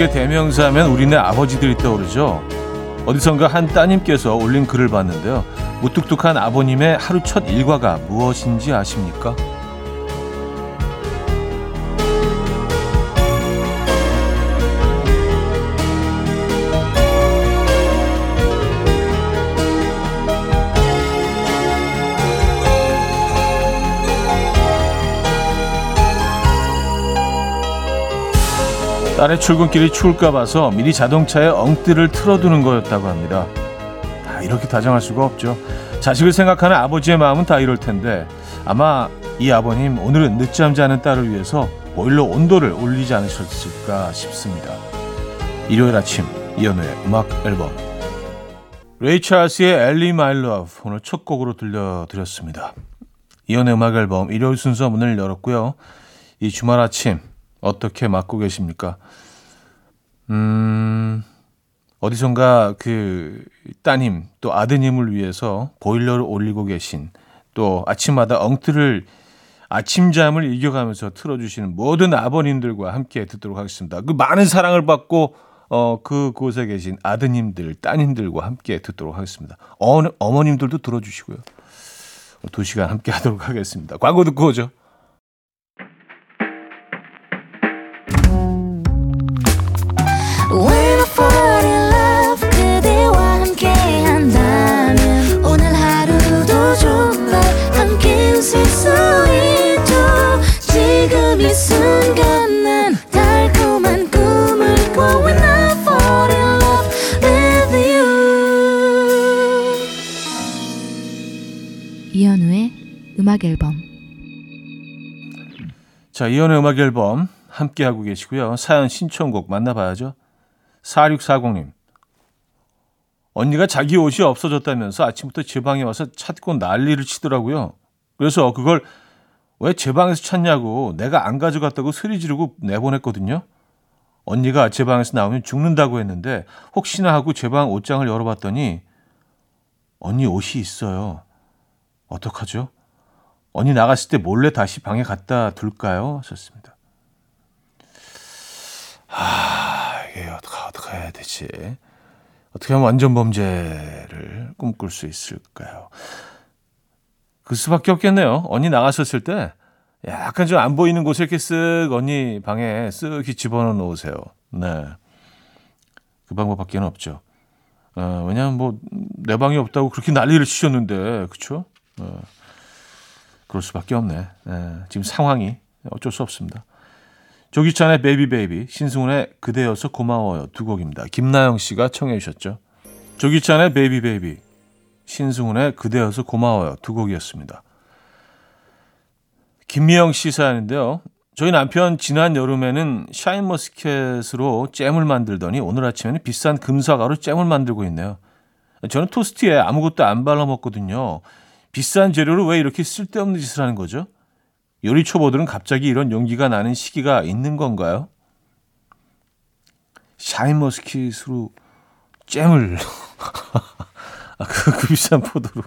무뚝뚝의 대명사 하면 우리네 아버지들이 떠오르죠. 어디선가 한 따님께서 올린 글을 봤는데요. 무뚝뚝한 아버님의 하루 첫 일과가 무엇인지 아십니까? 딸의 출근길이 추울까 봐서 미리 자동차에 엉뜨를 틀어두는 거였다고 합니다. 다 이렇게 다정할 수가 없죠. 자식을 생각하는 아버지의 마음은 다 이럴 텐데 아마 이 아버님 오늘은 늦잠 자는 딸을 위해서 보일러 온도를 올리지 않으셨을까 싶습니다. 일요일 아침 이현우의 음악 앨범 레이 찰스의 Ellie My Love 오늘 첫 곡으로 들려드렸습니다. 이현우의 음악 앨범 일요일 순서 문을 열었고요. 이 주말 아침 어떻게 맞고 계십니까? 음, 어디선가 그 따님 또 아드님을 위해서 보일러를 올리고 계신 또 아침마다 엉터를 아침잠을 이겨가면서 틀어주시는 모든 아버님들과 함께 듣도록 하겠습니다. 그 많은 사랑을 받고 어, 그 곳에 계신 아드님들, 따님들과 함께 듣도록 하겠습니다. 어, 어머님들도 들어주시고요. 두 시간 함께 하도록 하겠습니다. 광고 듣고 오죠. 자, 이연의 음악 앨범 함께 하고 계시고요. 사연 신청곡 만나봐야죠. 4640님. 언니가 자기 옷이 없어졌다면서 아침부터 제 방에 와서 찾고 난리를 치더라고요. 그래서 그걸 왜 제 방에서 찾냐고 내가 안 가져갔다고 소리 지르고 내보냈거든요. 언니가 제 방에서 나오면 죽는다고 했는데 혹시나 하고 제 방 옷장을 열어봤더니 언니 옷이 있어요. 어떡하죠? 언니 나갔을 때 몰래 다시 방에 갖다 둘까요? 하셨습니다. 아, 이게 어떻게, 어떻게 해야 되지? 어떻게 하면 완전 범죄를 꿈꿀 수 있을까요? 그 수밖에 없겠네요. 언니 나가셨을 때 약간 좀 안 보이는 곳에 이렇게 쓱 언니 방에 쓱 집어넣어 놓으세요. 네. 그 방법밖에는 없죠. 어, 왜냐하면 뭐 내 방이 없다고 그렇게 난리를 치셨는데, 그쵸? 어. 그럴 수밖에 없네. 네, 지금 상황이 어쩔 수 없습니다. 조규찬의 Baby Baby, 신승훈의 그대여서 고마워요 두 곡입니다. 김나영 씨가 청해 주셨죠. 조규찬의 Baby Baby, 신승훈의 그대여서 고마워요 두 곡이었습니다. 김미영 씨 사연인데요. 저희 남편 지난 여름에는 샤인머스켓으로 잼을 만들더니 오늘 아침에는 비싼 금사과로 잼을 만들고 있네요. 저는 토스트에 아무것도 안 발라 먹거든요. 비싼 재료를 왜 이렇게 쓸데없는 짓을 하는 거죠? 요리 초보들은 갑자기 이런 용기가 나는 시기가 있는 건가요? 샤인머스켓으로 잼을 아, 그, 그 비싼 포도로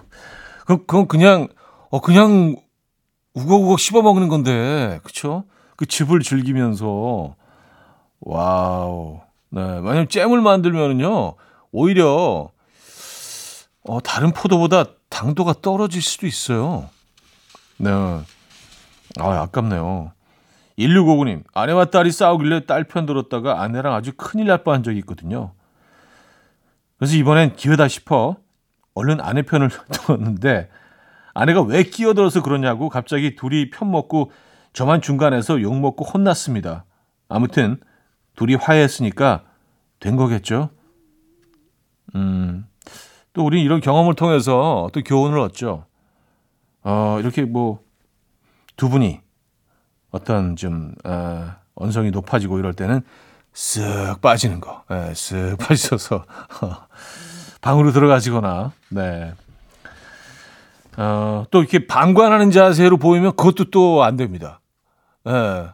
그, 그건 그냥 어 그냥 우걱우걱 씹어 먹는 건데 그쵸? 그 즙을 즐기면서 wow 네 만약 잼을 만들면은요 오히려 어 다른 포도보다 당도가 떨어질 수도 있어요. 네. 아, 아깝네요. 1659님, 아내와 딸이 싸우길래 딸 편 들었다가 아내랑 아주 큰일 날 뻔한 적이 있거든요. 그래서 이번엔 기회다 싶어 얼른 아내 편을 들었는데 아내가 왜 끼어들어서 그러냐고 갑자기 둘이 편 먹고 저만 중간에서 욕 먹고 혼났습니다. 아무튼 둘이 화해했으니까 된 거겠죠? 음, 또 우리 이런 경험을 통해서 또 교훈을 얻죠. 어, 이렇게 뭐 두 분이 어떤 좀 어, 언성이 높아지고 이럴 때는 쓱 빠지는 거, 네, 쓱 빠지셔서 방으로 들어가시거나, 네. 어, 또 이렇게 방관하는 자세로 보이면 그것도 또 안 됩니다. 네.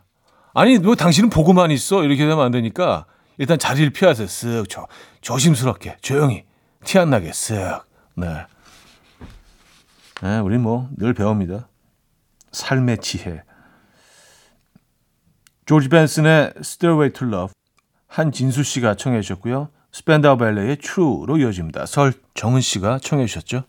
아니, 뭐 당신은 보고만 있어 이렇게 되면 안 되니까 일단 자리를 피하세요. 쓱 조, 조심스럽게 조용히 티 안 나게 쓱. 네. 네, 우리 뭐 늘 배웁니다. 삶의 지혜. 조지 벤슨의 Stairway to Love, 한진수 씨가 청해 주셨고요. 스펜더 벨레의 True로 이어집니다. 설정은 씨가 청해 주셨죠.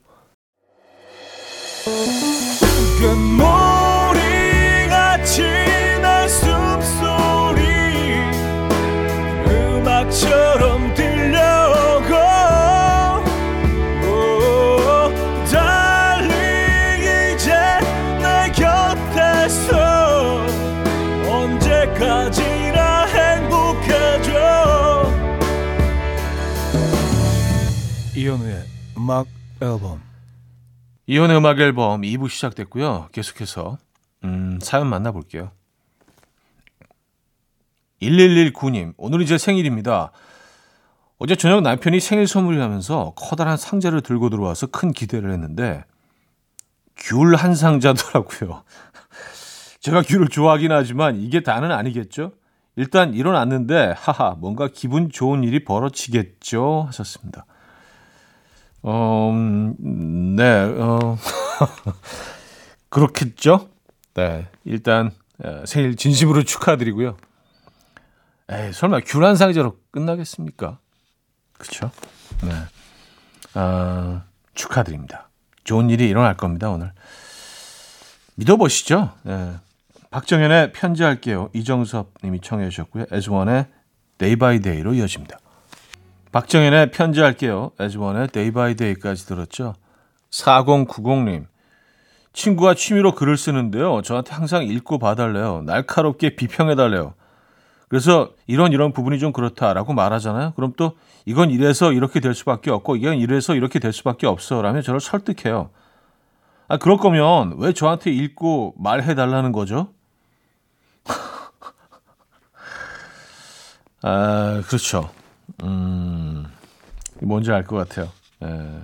이현우의 음악 앨범 이혼의 음악 앨범 2부 시작됐고요. 계속해서 음, 사연 만나볼게요. 1119님, 오늘 이 제 생일입니다. 어제 저녁 남편이 생일 선물이라면서 커다란 상자를 들고 들어와서 큰 기대를 했는데 귤 한 상자더라고요. 제가 귤을 좋아하긴 하지만 이게 다는 아니겠죠? 일단 일어났는데 하하 뭔가 기분 좋은 일이 벌어지겠죠 하셨습니다. 어, 음, 네, 어, 그렇겠죠? 네, 일단 어, 생일 진심으로 축하드리고요. 에이, 설마 귤한 상자로 끝나겠습니까? 그렇죠? 네, 아, 축하드립니다. 좋은 일이 일어날 겁니다 오늘. 믿어보시죠. 네. 박정현의 편지할게요. 이정섭 님이 청해 주셨고요. 에즈원의 Day by Day로 이어집니다. 박정현의 편지할게요. 에즈원의 Day by Day까지 들었죠. 4090님. 친구가 취미로 글을 쓰는데요. 저한테 항상 읽고 봐달래요. 날카롭게 비평해달래요. 그래서 이런 이런 부분이 좀 그렇다라고 말하잖아요. 그럼 또 이건 이래서 이렇게 될 수밖에 없고 이건 이래서 이렇게 될 수밖에 없어. 라며 저를 설득해요. 아, 그럴 거면 왜 저한테 읽고 말해 달라는 거죠? 아, 그렇죠. 음, 뭔지 알 것 같아요. 예.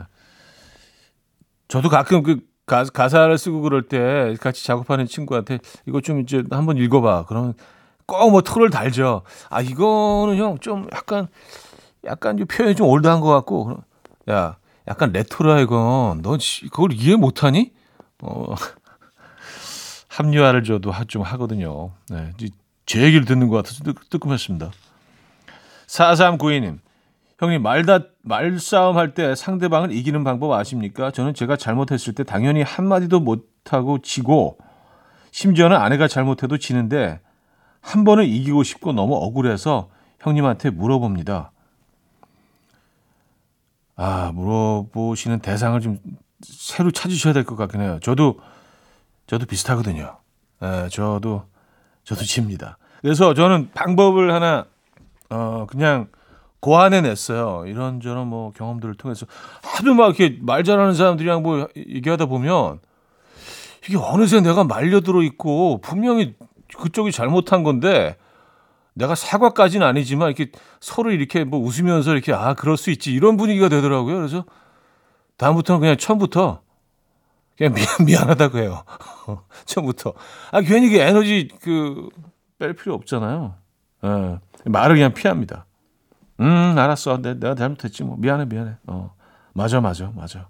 저도 가끔 그 가, 가사를 쓰고 그럴 때 같이 작업하는 친구한테 이거 좀 이제 한번 읽어봐. 그러면 꼭뭐 토를 달죠. 아, 이거는 형 좀 약간, 약간 표현이 좀 올드한 것 같고. 야, 약간 레토라 이건. 너 그걸 이해 못하니? 어, 합리화를 저도 좀 하거든요. 네, 제 얘기를 듣는 것 같아서 뜨, 뜨끔했습니다. 4392님, 형님, 말다, 말싸움 할 때 상대방을 이기는 방법 아십니까? 저는 제가 잘못했을 때 당연히 한마디도 못 하고 지고, 심지어는 아내가 잘못해도 지는데, 한 번은 이기고 싶고 너무 억울해서 형님한테 물어봅니다. 아, 물어보시는 대상을 좀 새로 찾으셔야 될 것 같긴 해요. 저도, 저도 비슷하거든요. 예, 저도, 저도 집니다. 그래서 저는 방법을 하나 어, 그냥 고안해냈어요. 이런저런 뭐 경험들을 통해서 하도 막 이렇게 말 잘하는 사람들이랑 뭐 얘기하다 보면 이게 어느새 내가 말려들어 있고 분명히 그쪽이 잘못한 건데 내가 사과까지는 아니지만 이렇게 서로 이렇게 뭐 웃으면서 이렇게 아 그럴 수 있지 이런 분위기가 되더라고요. 그래서 다음부터는 그냥 처음부터 그냥 미안, 미안하다고 해요. 처음부터 아 괜히 그 에너지 그 뺄 필요 없잖아요. 예. 말을 그냥 피합니다. 음, 알았어. 내, 내가 잘못했지. 뭐 미안해, 미안해. 어, 맞아, 맞아, 맞아.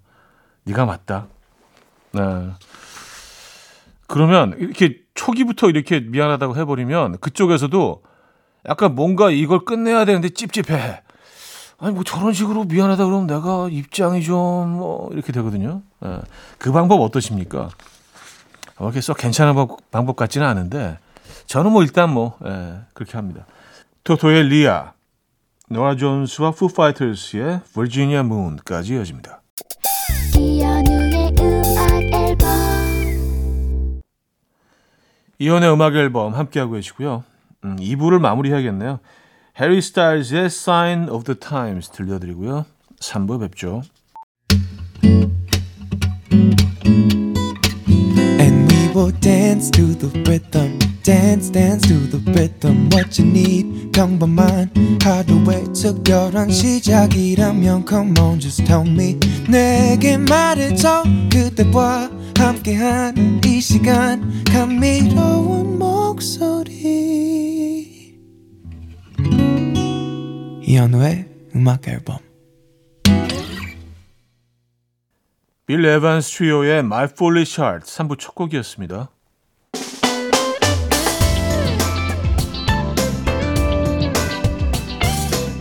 네가 맞다. 네. 그러면 이렇게 초기부터 이렇게 미안하다고 해버리면 그쪽에서도 약간 뭔가 이걸 끝내야 되는데 찝찝해. 아니 뭐 저런 식으로 미안하다 그러면 내가 입장이 좀 뭐 이렇게 되거든요. 네. 그 방법 어떠십니까? 어, 이렇게 썩 괜찮은 방법 같지는 않은데 저는 뭐 일단 뭐 예, 그렇게 합니다. 토토의 리아, 노아 존스와 푸 파이터스의 버지니아 문까지 이어집니다. 이연우의 음악 앨범 이연의 음악 앨범 함께하고 계시고요. 음, 2부를 마무리해야겠네요. 해리 스타일즈의 Sign of the Times 들려드리고요. 3부 뵙죠. And we will dance to the rhythm dance dance to the rhythm what you need 평범한 하루의 특별한 시작이라면 come on just tell me 내게 말해줘 그대와 함께한 이 시간 감미로운 목소리 이현우의 음악 앨범 빌 에반스 트리오의 My Foolish Heart 3부 첫 곡이었습니다.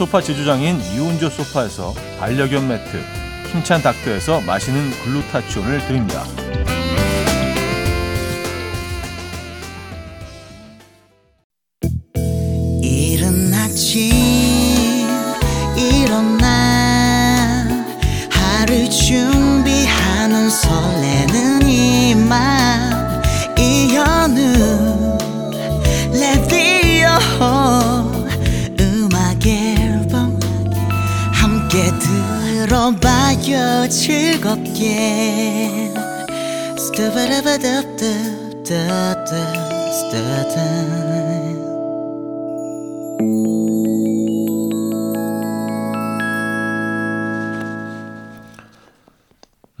소파 제조장인 유운조 소파에서 반려견 매트, 힘찬 닥터에서 마시는 글루타치온을 드립니다. 들어봐요 즐겁게 스타바라바답답답답 스타다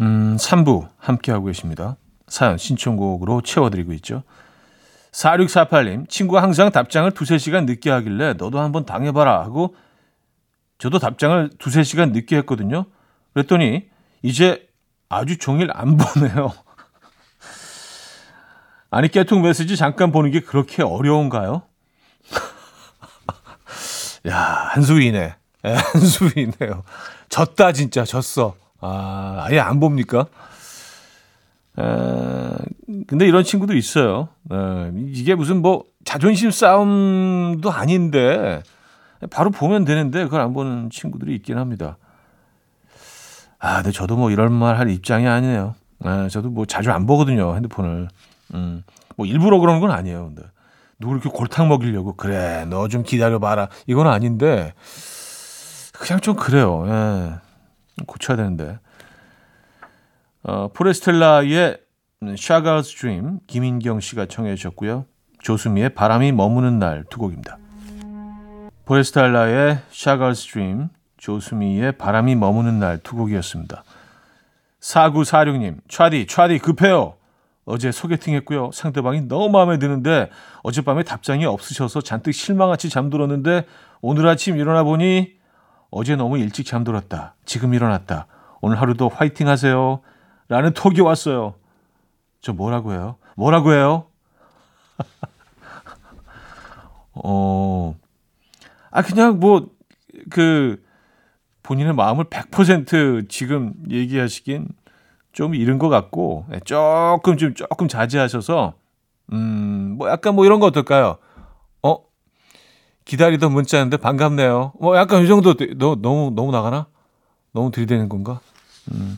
음, 3부 함께하고 계십니다. 사연 신청곡으로 채워드리고 있죠. 4648님, 친구가 항상 답장을 두세 시간 늦게 하길래 너도 한번 당해봐라 하고 저도 답장을 두세 시간 늦게 했거든요. 그랬더니 이제 아주 종일 안 보내요. 아니, 깨통 메시지 잠깐 보는 게 그렇게 어려운가요? 야, 한수위네. 예, 한수위네요. 졌다, 진짜, 졌어. 아, 아예 안 봅니까? 에, 근데 이런 친구도 있어요. 에, 이게 무슨 뭐 자존심 싸움도 아닌데 바로 보면 되는데 그걸 안 보는 친구들이 있긴 합니다. 아, 근데 저도 뭐 이런 말 할 입장이 아니에요. 에, 저도 뭐 자주 안 보거든요, 핸드폰을. 음, 뭐 일부러 그러는 건 아니에요. 근데 누구 이렇게 골탕 먹이려고 그래, 너 좀 기다려 봐라. 이건 아닌데 그냥 좀 그래요. 예. 고쳐야 되는데. 어, 포레스텔라의 샤가스 드림 김인경 씨가 청해 주셨고요. 조수미의 바람이 머무는 날 두 곡입니다. 포레스텔라의 샤가스 드림 조수미의 바람이 머무는 날 두 곡이었습니다. 4946님, 차디, 차디 급해요. 어제 소개팅 했고요. 상대방이 너무 마음에 드는데 어젯밤에 답장이 없으셔서 잔뜩 실망같이 잠들었는데 오늘 아침 일어나 보니 어제 너무 일찍 잠들었다. 지금 일어났다. 오늘 하루도 화이팅 하세요. 라는 톡이 왔어요. 저 뭐라고 해요? 뭐라고 해요? 어, 아, 그냥 뭐, 그, 본인의 마음을 100% 지금 얘기하시긴 좀 이른 것 같고, 예, 조금 좀 조금 자제하셔서, 음, 뭐 약간 뭐 이런 거 어떨까요? 어, 기다리던 문자인데 반갑네요. 뭐 약간 이 정도 너 너무 너무 나가나? 너무 들이대는 건가? 음.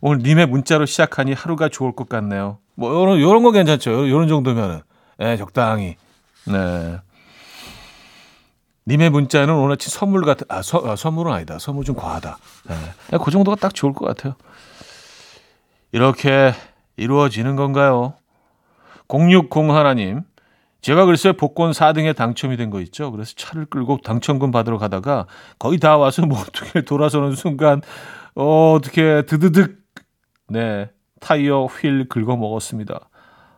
오늘 님의 문자로 시작하니 하루가 좋을 것 같네요. 뭐 요런 요런 거 괜찮죠. 요런 정도면은 예, 적당히. 네. 님의 문자는 오늘 아침 선물 같은 아, 서, 아 선물은 아니다. 선물 좀 과하다. 예. 그 정도가 딱 좋을 것 같아요. 이렇게 이루어지는 건가요? 060 하나님 제가 글쎄 복권 4등에 당첨이 된 거 있죠. 그래서 차를 끌고 당첨금 받으러 가다가 거의 다 와서 모퉁이를 돌아서는 순간 어, 어떻게 드드득 네 타이어 휠 긁어 먹었습니다.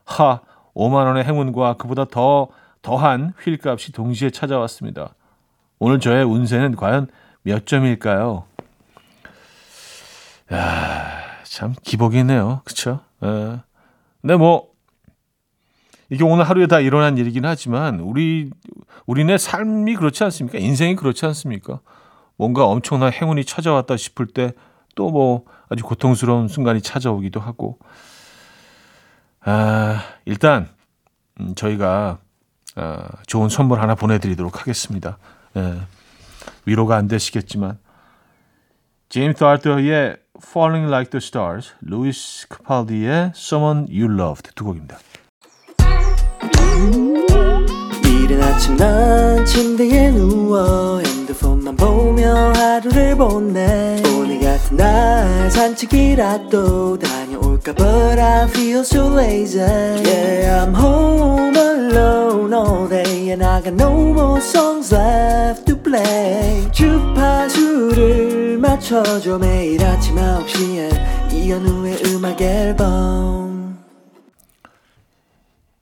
하 5만 원의 행운과 그보다 더 더한 휠값이 동시에 찾아왔습니다. 오늘 저의 운세는 과연 몇 점일까요? 야, 참 기복이네요. 그렇죠? 예. 근데 뭐 이게 오늘 하루에 다 일어난 일이긴 하지만 우리 우리네 삶이 그렇지 않습니까? 인생이 그렇지 않습니까? 뭔가 엄청난 행운이 찾아왔다 싶을 때 또 뭐 아주 고통스러운 순간이 찾아오기도 하고 아, 일단 음, 저희가 아, 좋은 선물 하나 보내드리도록 하겠습니다. 예, 위로가 안 되시겠지만 제임스 아르터의 Falling Like the Stars, 루이스 카팔디의 Someone You Loved 두 곡입니다. 이른 아침 난 침대에 누워 핸드폰만 보며 하루를 보내 오늘 같은 날 산책이라도 다녀올까 But I feel so lazy Yeah I'm home alone all day And I got no more songs left to play 주파수를 맞춰줘 매일 아침 9시에 이현우의 음악 앨범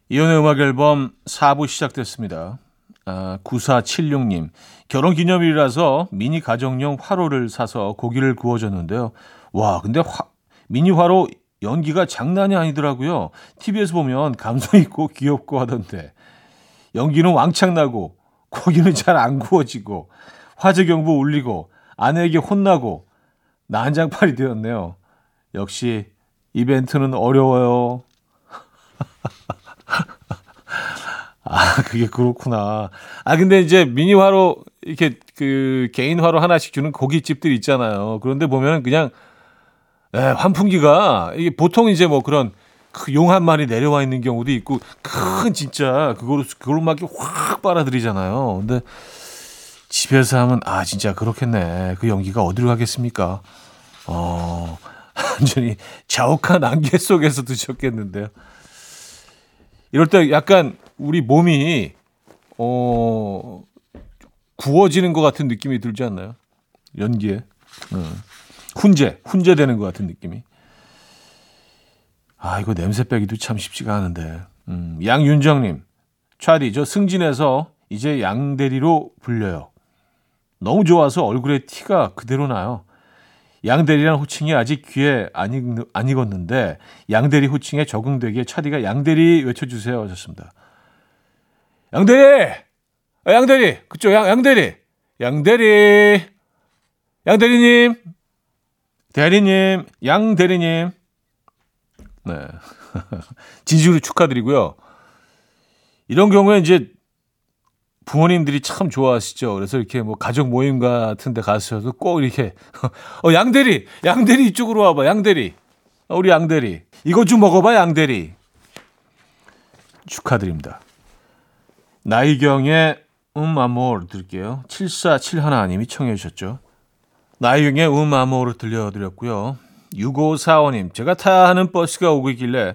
이혼의 음악 앨범 4부 시작됐습니다. 아, 9476님. 결혼 기념일이라서 미니 가정용 화로를 사서 고기를 구워줬는데요. 와, 근데 화, 미니 화로 연기가 장난이 아니더라고요. TV에서 보면 감성 있고 귀엽고 하던데. 연기는 왕창 나고, 고기는 잘 안 구워지고, 화재 경보 울리고, 아내에게 혼나고, 난장판이 되었네요. 역시 이벤트는 어려워요. 아, 그게 그렇구나. 아, 근데 이제 미니화로, 이렇게 그 개인화로 하나씩 주는 고깃집들 있잖아요. 그런데 보면은 그냥, 에, 환풍기가, 이게 보통 이제 뭐 그런 그용한 마리 내려와 있는 경우도 있고, 큰 진짜, 그걸로, 그걸로 막 확 빨아들이잖아요. 근데 집에서 하면, 아, 진짜 그렇겠네. 그 연기가 어디로 가겠습니까? 어, 완전히 자욱한 안개 속에서 드셨겠는데요. 이럴 때 약간 우리 몸이 어 구워지는 것 같은 느낌이 들지 않나요? 연기에 어. 훈제 훈제되는 것 같은 느낌이. 아 이거 냄새 빼기도 참 쉽지가 않은데. 음, 양윤정님, 차디 저 승진해서 이제 양대리로 불려요. 너무 좋아서 얼굴에 티가 그대로 나요. 양대리란 호칭이 아직 귀에 안, 익, 안 익었는데 양대리 호칭에 적응되기에 차디가 양대리 외쳐주세요 하셨습니다. 양대리! 아, 양대리! 그쪽 양, 양대리! 양대리! 양대리님! 대리님! 양대리님! 네. 진심으로 축하드리고요. 이런 경우에 이제 부모님들이 참 좋아하시죠. 그래서 이렇게 뭐 가족 모임 같은 데 가셔도 꼭 이렇게 어 양대리, 양대리 이쪽으로 와봐. 양대리. 어, 우리 양대리. 이것 좀 먹어봐 양대리. 축하드립니다. 나이경의 음 아모르 들을게요. 7471님이 청해 주셨죠. 나이경의 음 아모르 들려드렸고요. 6545님, 제가 타야 하는 버스가 오고 있길래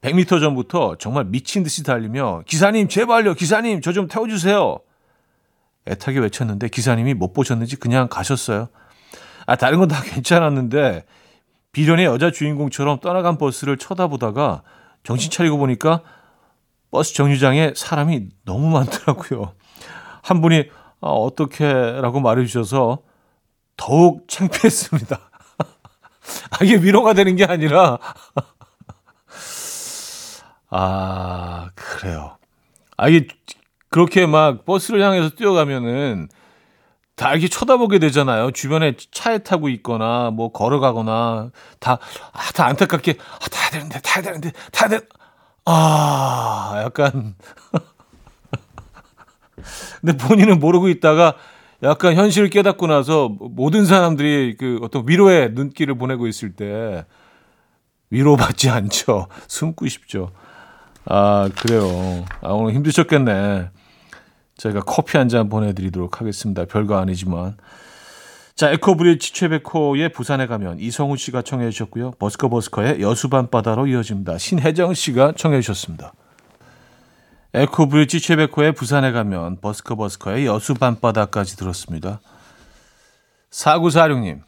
100m 전부터 정말 미친 듯이 달리며 기사님 제발요 기사님 저 좀 태워주세요 애타게 외쳤는데 기사님이 못 보셨는지 그냥 가셨어요 아 다른 건 다 괜찮았는데 비련의 여자 주인공처럼 떠나간 버스를 쳐다보다가 정신 차리고 보니까 버스 정류장에 사람이 너무 많더라고요 한 분이 아, 어떻게라고 말해주셔서 더욱 창피했습니다 아, 이게 위로가 되는 게 아니라 아, 그래요. 아, 이게 그렇게 막 버스를 향해서 뛰어가면은 다 이렇게 쳐다보게 되잖아요. 주변에 차에 타고 있거나 뭐 걸어가거나 다, 아, 다 안타깝게, 아, 타야 되는데, 타야 되는데, 타야 돼. 아, 약간. 근데 본인은 모르고 있다가 약간 현실을 깨닫고 나서 모든 사람들이 그 어떤 위로의 눈길을 보내고 있을 때 위로받지 않죠. 숨고 싶죠. 아, 그래요. 아, 오늘 힘드셨겠네. 저희가 커피 한 잔 보내드리도록 하겠습니다. 별거 아니지만. 자, 에코브리지 최백호의 부산에 가면 이성우 씨가 청해 주셨고요. 버스커 버스커의 여수밤바다로 이어집니다. 신혜정 씨가 청해 주셨습니다. 에코브리지 최백호의 부산에 가면 버스커 버스커의 여수 밤바다까지 들었습니다. 4946님.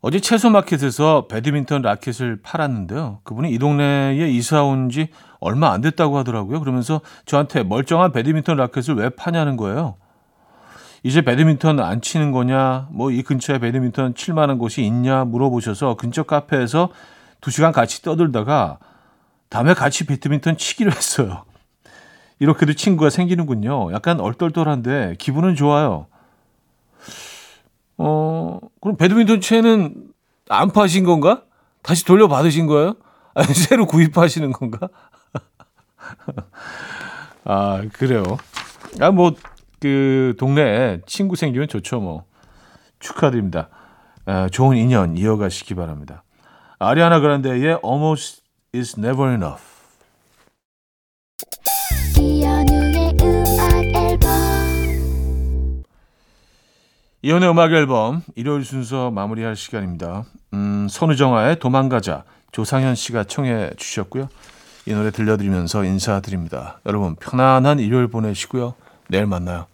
어제 채소마켓에서 배드민턴 라켓을 팔았는데요. 그분이 이 동네에 이사 온 지 얼마 안 됐다고 하더라고요. 그러면서 저한테 멀쩡한 배드민턴 라켓을 왜 파냐는 거예요. 이제 배드민턴 안 치는 거냐, 뭐 이 근처에 배드민턴 칠 만한 곳이 있냐 물어보셔서 근처 카페에서 두 시간 같이 떠들다가 다음에 같이 배드민턴 치기로 했어요. 이렇게도 친구가 생기는군요. 약간 얼떨떨한데 기분은 좋아요. 어, 그럼 배드민턴 채는 안 파신 건가? 다시 돌려받으신 거예요? 아니, 새로 구입하시는 건가? 아, 그래요. 아, 뭐, 그, 동네에 친구 생기면 좋죠, 뭐. 축하드립니다. 에, 좋은 인연 이어가시기 바랍니다. 아리아나 그란데의 Almost is Never Enough. 이혼의 음악 앨범 일요일 순서 마무리할 시간입니다. 음, 선우정아의 도망가자 조상현 씨가 청해 주셨고요. 이 노래 들려드리면서 인사드립니다. 여러분 편안한 일요일 보내시고요. 내일 만나요.